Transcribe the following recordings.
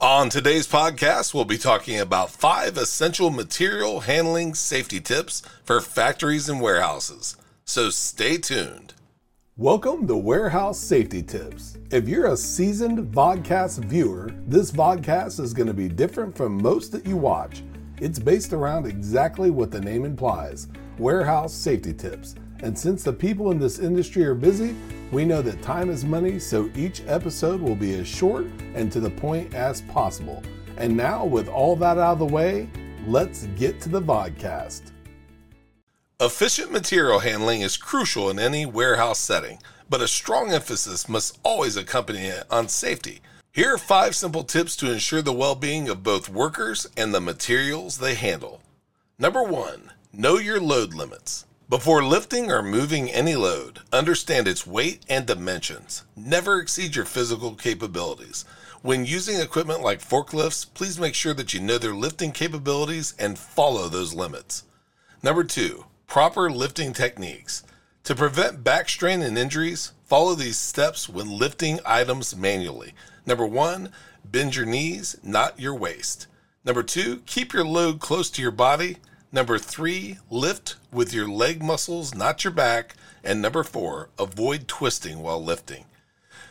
On today's podcast, we'll be talking about five essential material handling safety tips for factories and warehouses. So stay tuned. Welcome to Warehouse Safety Tips. If you're a seasoned vodcast viewer, this vodcast is going to be different from most that you watch. It's based around exactly what the name implies warehouse safety tips. And since the people in this industry are busy, we know that time is money, so each episode will be as short and to the point as possible. And now, with all that out of the way, let's get to the vodcast. Efficient material handling is crucial in any warehouse setting, but a strong emphasis must always accompany it on safety. Here are five simple tips to ensure the well being of both workers and the materials they handle. Number one, know your load limits. Before lifting or moving any load, understand its weight and dimensions. Never exceed your physical capabilities. When using equipment like forklifts, please make sure that you know their lifting capabilities and follow those limits. Number two, proper lifting techniques. To prevent back strain and injuries, follow these steps when lifting items manually. Number one, bend your knees, not your waist. Number two, keep your load close to your body. Number three, lift with your leg muscles, not your back. And number four, avoid twisting while lifting.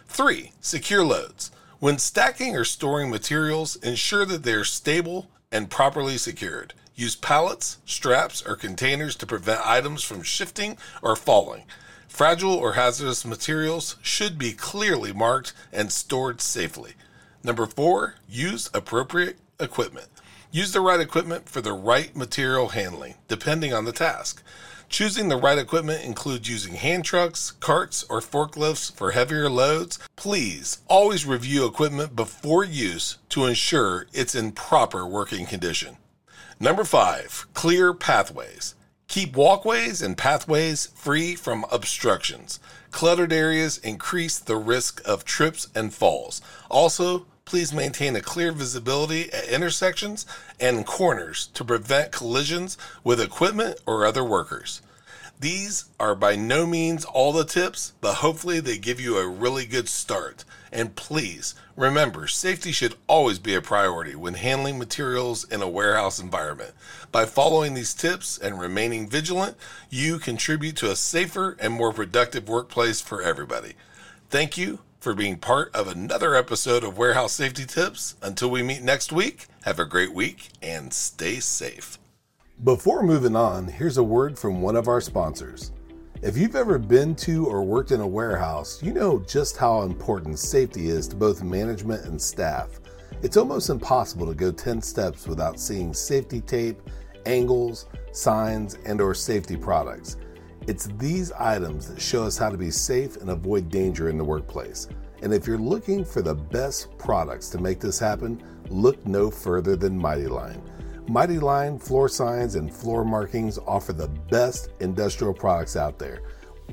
Three, secure loads. When stacking or storing materials, ensure that they are stable and properly secured. Use pallets, straps, or containers to prevent items from shifting or falling. Fragile or hazardous materials should be clearly marked and stored safely. Number four, use appropriate equipment. Use the right equipment for the right material handling, depending on the task. Choosing the right equipment includes using hand trucks, carts, or forklifts for heavier loads. Please always review equipment before use to ensure it's in proper working condition. Number five, clear pathways. Keep walkways and pathways free from obstructions. Cluttered areas increase the risk of trips and falls. Also, please maintain a clear visibility at intersections and corners to prevent collisions with equipment or other workers. These are by no means all the tips, but hopefully they give you a really good start. And please remember, safety should always be a priority when handling materials in a warehouse environment. By following these tips and remaining vigilant, you contribute to a safer and more productive workplace for everybody. Thank you for being part of another episode of Warehouse Safety Tips. Until we meet next week, have a great week and stay safe. Before moving on, here's a word from one of our sponsors. If you've ever been to or worked in a warehouse, you know just how important safety is to both management and staff. It's almost impossible to go 10 steps without seeing safety tape, angles, signs, and or safety products. It's these items that show us how to be safe and avoid danger in the workplace. And if you're looking for the best products to make this happen, look no further than Mighty Line. Mighty Line floor signs and floor markings offer the best industrial products out there.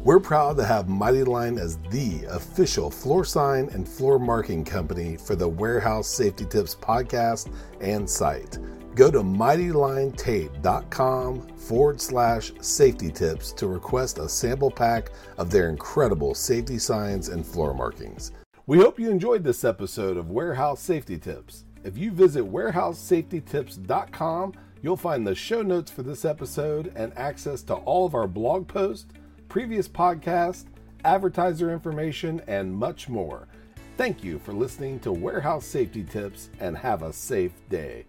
We're proud to have Mighty Line as the official floor sign and floor marking company for the Warehouse Safety Tips podcast and site. Go to mightylinetape.com forward slash safety tips to request a sample pack of their incredible safety signs and floor markings. We hope you enjoyed this episode of Warehouse Safety Tips. If you visit warehousesafetytips.com, you'll find the show notes for this episode and access to all of our blog posts, previous podcasts, advertiser information, and much more. Thank you for listening to Warehouse Safety Tips and have a safe day.